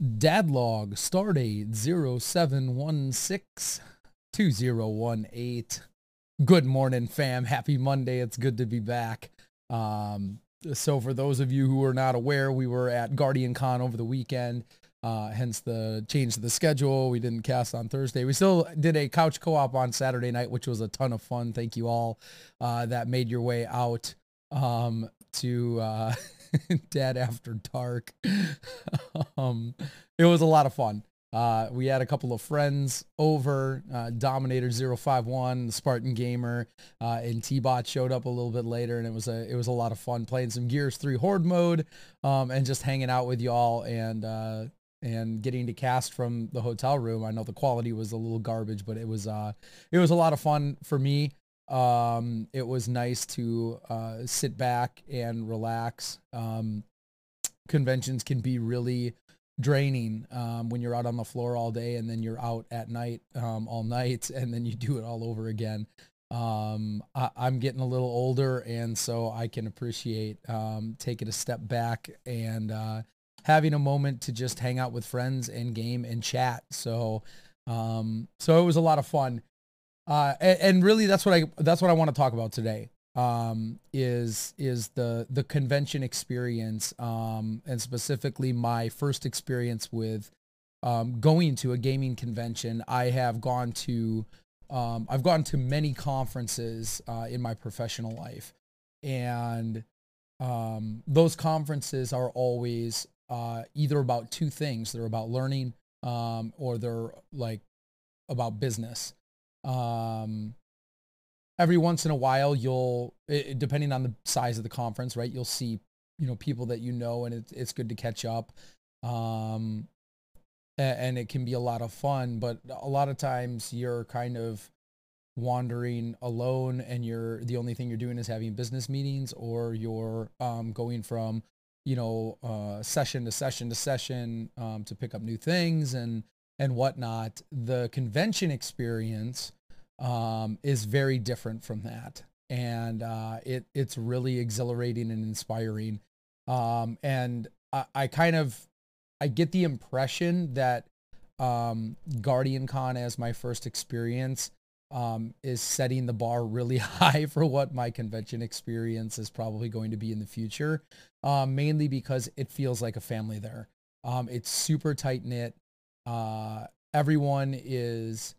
Dadlog Stardate 0716 2018. Good morning, fam. Happy Monday. It's good to be back. Um, so for those of you who are not aware, we were at Guardian Con over the weekend. Uh, hence the change to the schedule. We didn't cast on Thursday. We still did a couch co-op on Saturday night, which was a ton of fun. Thank you all uh, that made your way out um, to uh, Dad After Dark. um, it was a lot of fun. Uh, we had a couple of friends over, uh, Dominator 051, the Spartan Gamer, uh, and T-Bot showed up a little bit later and it was a, it was a lot of fun playing some Gears 3 Horde mode, um, and just hanging out with y'all and, uh, and getting to cast from the hotel room. I know the quality was a little garbage, but it was, uh, it was a lot of fun for me. Um, it was nice to uh, sit back and relax. Um, conventions can be really draining um, when you're out on the floor all day and then you're out at night um, all night and then you do it all over again. Um, I, am getting a little older and so I can appreciate um, taking a step back and uh, having a moment to just hang out with friends and game and chat. So, so it was a lot of fun. Uh, and, and, really that's what I, that's what I want to talk about today. Um, is, is the, the convention experience, um, and specifically my first experience with, um, going to a gaming convention. I have gone to, um, I've gone to many conferences, uh, in my professional life and, um, those conferences are always, uh, either about two things. They're about learning, um, or they're like about business um, every once in a while, you'll, it, depending on the size of the conference, right? You'll see, you know, people that you know, and it's it's good to catch up. Um, and, and it can be a lot of fun, but a lot of times you're kind of wandering alone and you're the only thing you're doing is having business meetings or you're um, going from you know uh, session to session to session um, to pick up new things and and whatnot, the convention experience um, is very different from that. And uh, it, it's really exhilarating and inspiring. Um, and I, I, kind of, I get the impression that um, Guardian Con as my first experience um, is setting the bar really high for what my convention experience is probably going to be in the future, um, mainly because it feels like a family there. Um, it's super tight knit. Uh, everyone is,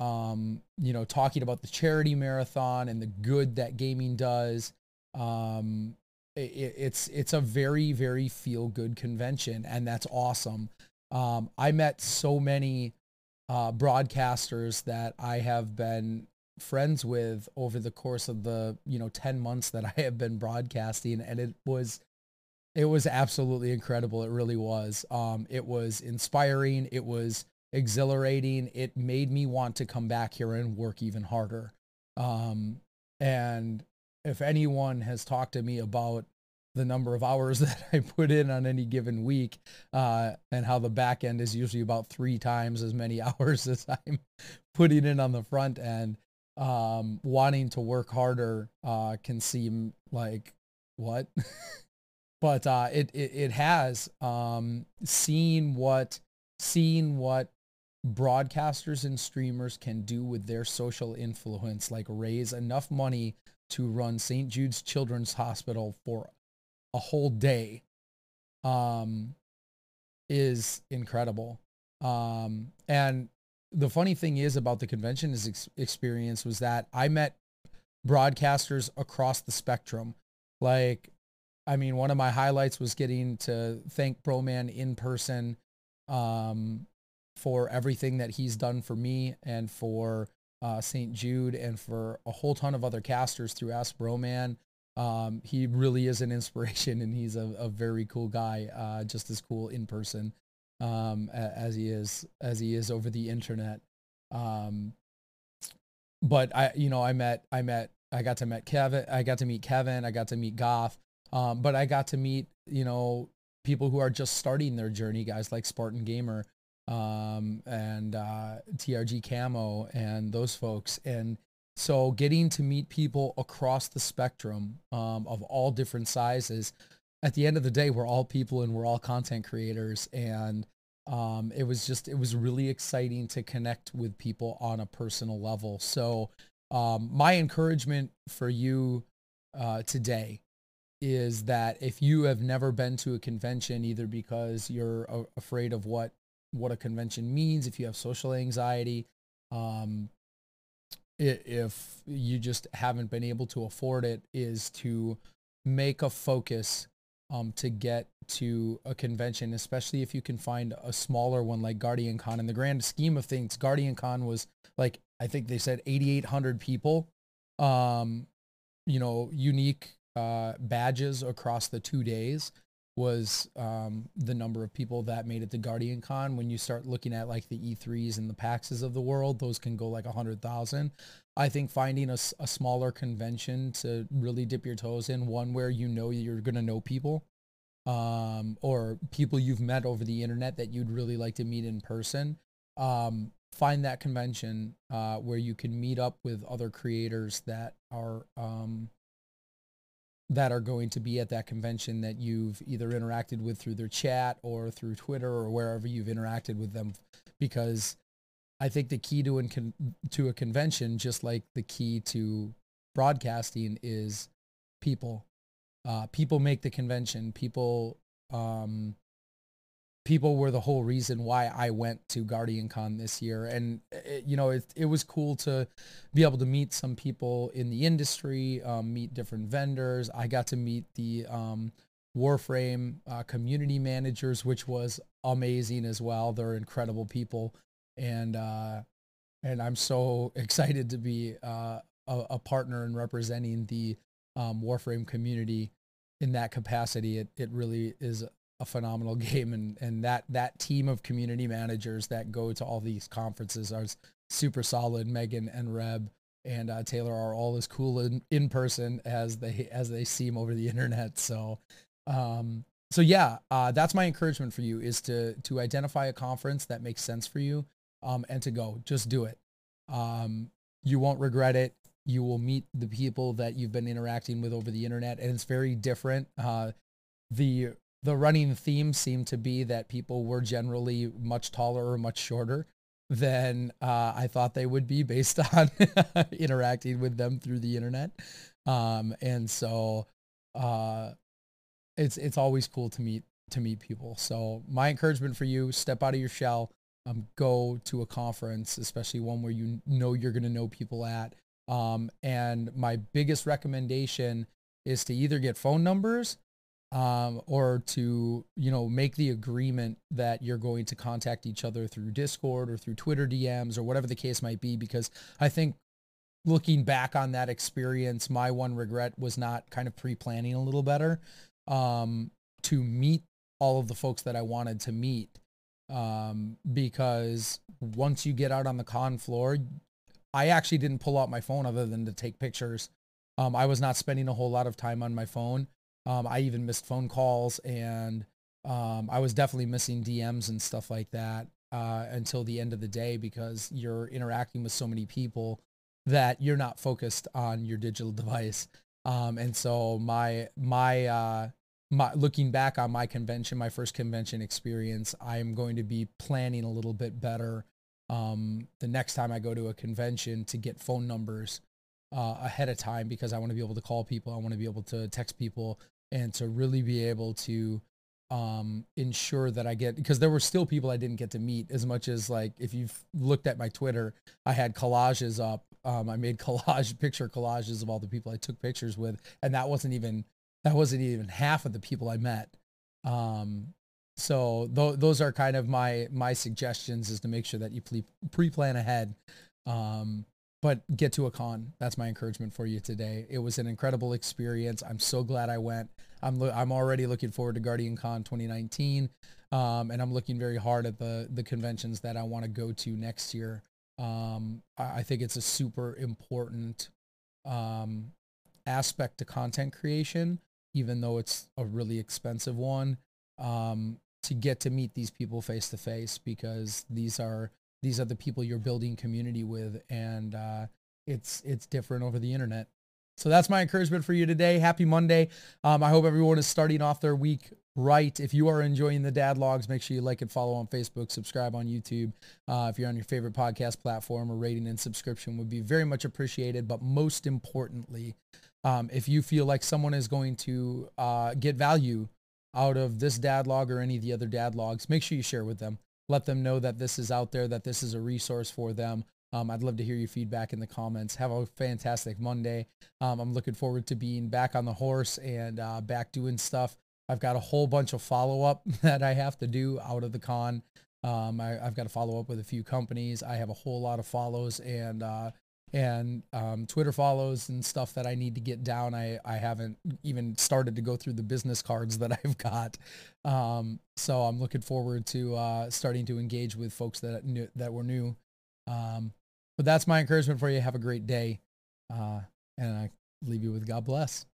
um, you know, talking about the charity marathon and the good that gaming does. Um, it, it's it's a very very feel good convention, and that's awesome. Um, I met so many uh, broadcasters that I have been friends with over the course of the you know 10 months that I have been broadcasting and it was it was absolutely incredible. It really was. Um, it was inspiring. It was exhilarating. It made me want to come back here and work even harder. Um, and if anyone has talked to me about the number of hours that I put in on any given week, uh, and how the back end is usually about three times as many hours as I'm putting in on the front end, um, wanting to work harder uh, can seem like what but uh, it, it, it has um, seen what seeing what broadcasters and streamers can do with their social influence, like raise enough money to run St. Jude's Children's Hospital for a whole day, um, is incredible. Um, and the funny thing is about the convention is ex- experience was that I met broadcasters across the spectrum. Like I mean, one of my highlights was getting to thank Broman in person um, for everything that he's done for me and for uh, St. Jude and for a whole ton of other casters through Ask Broman. Um, he really is an inspiration and he's a, a very cool guy, uh, just as cool in person um, as he is as he is over the internet. Um, but I, you know, I met I met I got to meet Kevin. I got to meet Kevin. I got to meet Goff. Um, but I got to meet, you know, people who are just starting their journey, guys like Spartan Gamer um, and uh, TRG Camo and those folks. And so getting to meet people across the spectrum um, of all different sizes, at the end of the day, we're all people and we're all content creators. And Um, it was just it was really exciting to connect with people on a personal level. So um, my encouragement for you uh, today is that if you have never been to a convention, either because you're a- afraid of what what a convention means, if you have social anxiety, um, if you just haven't been able to afford it, is to make a focus um, to get to a convention, especially if you can find a smaller one like Guardian Con. In the grand scheme of things, Guardian Con was like I think they said 8,800 people, um, you know, unique uh, badges across the two days was um, the number of people that made it to Guardian Con. When you start looking at like the E3s and the PAXs of the world, those can go like 100,000. I think finding a, a smaller convention to really dip your toes in, one where you know you're going to know people um, or people you've met over the internet that you'd really like to meet in person. Um, find that convention uh, where you can meet up with other creators that are um, that are going to be at that convention that you've either interacted with through their chat or through Twitter or wherever you've interacted with them. Because I think the key to con- to a convention just like the key to broadcasting is people. Uh, people make the convention. People um, people were the whole reason why I went to Guardian Con this year. And, it, eh, you know, it, it was cool to be able to meet some people in the industry, um, meet different vendors. I got to meet the um, Warframe uh, community managers, which was amazing as well. They're incredible people. And, uh, and I'm so excited to be uh, a, a, partner in representing the um, Warframe community in that capacity. It, it really is a phenomenal game and and that that team of community managers that go to all these conferences are super solid. Megan and reb and uh, taylor are all as cool in, in person as they as they seem over the internet so um so yeah uh, that's my encouragement for you is to to identify a conference that makes sense for you um and to go. Just do it. Um you won't regret it. You will meet the people that you've been interacting with over the internet and it's very different uh the the running theme seemed to be that people were generally much taller or much shorter than uh, I thought they would be based on interacting with them through the internet. Um, and so uh, it's it's always cool to meet to meet people. So my encouragement for you: step out of your shell, um, go to a conference, especially one where you know you're going to know people at. Um, and my biggest recommendation is to either get phone numbers um, or to you know make the agreement that you're going to contact each other through Discord or through Twitter DMs or whatever the case might be. Because I think looking back on that experience, my one regret was not kind of pre-planning a little better um, to meet all of the folks that I wanted to meet. Um, because once you get out on the con floor, I actually didn't pull out my phone other than to take pictures. Um, I was not spending a whole lot of time on my phone. Um, I even missed phone calls and um, I was definitely missing DMs and stuff like that uh, until the end of the day because you're interacting with so many people that you're not focused on your digital device. Um, and so my my uh, my looking back on my convention, my first convention experience, I am going to be planning a little bit better um, the next time I go to a convention to get phone numbers uh, ahead of time because I want to be able to call people. I want to be able to text people and to really be able to um, ensure that I get because there were still people I didn't get to meet as much as like if you've looked at my Twitter, I had collages up. Um, I made collage picture collages of all the people I took pictures with, and that wasn't even that wasn't even half of the people I met. Um, so th- those are kind of my my suggestions is to make sure that you pre plan ahead um, but get to a con. That's my encouragement for you today. It was an incredible experience. I'm so glad I went. I'm lo- I'm already looking forward to Guardian Con 2019, um, and I'm looking very hard at the the conventions that I want to go to next year. Um, I, I, think it's a super important um, aspect to content creation, even though it's a really expensive one. Um, to get to meet these people face to face because these are these are the people you're building community with and uh, it's it's different over the internet So that's my encouragement for you today. Happy Monday. Um, I hope everyone is starting off their week right. If you are enjoying the dad logs, make sure you like and follow on Facebook, subscribe on YouTube. Uh, if you're on your favorite podcast platform, a rating and subscription would be very much appreciated. But most importantly, um, if you feel like someone is going to uh, get value out of this dad log or any of the other dad logs, make sure you share with them. Let them know that this is out there, that this is a resource for them. Um, I'd love to hear your feedback in the comments. Have a fantastic Monday. Um, I'm looking forward to being back on the horse and uh, back doing stuff. I've got a whole bunch of follow up that I have to do out of the con. Um, I, have got to follow up with a few companies. I have a whole lot of follows and uh, and um, Twitter follows and stuff that I need to get down. I, I haven't even started to go through the business cards that I've got. Um, so I'm looking forward to uh, starting to engage with folks that knew, that were new. Um, but that's my encouragement for you. Have a great day. Uh, and I leave you with God bless.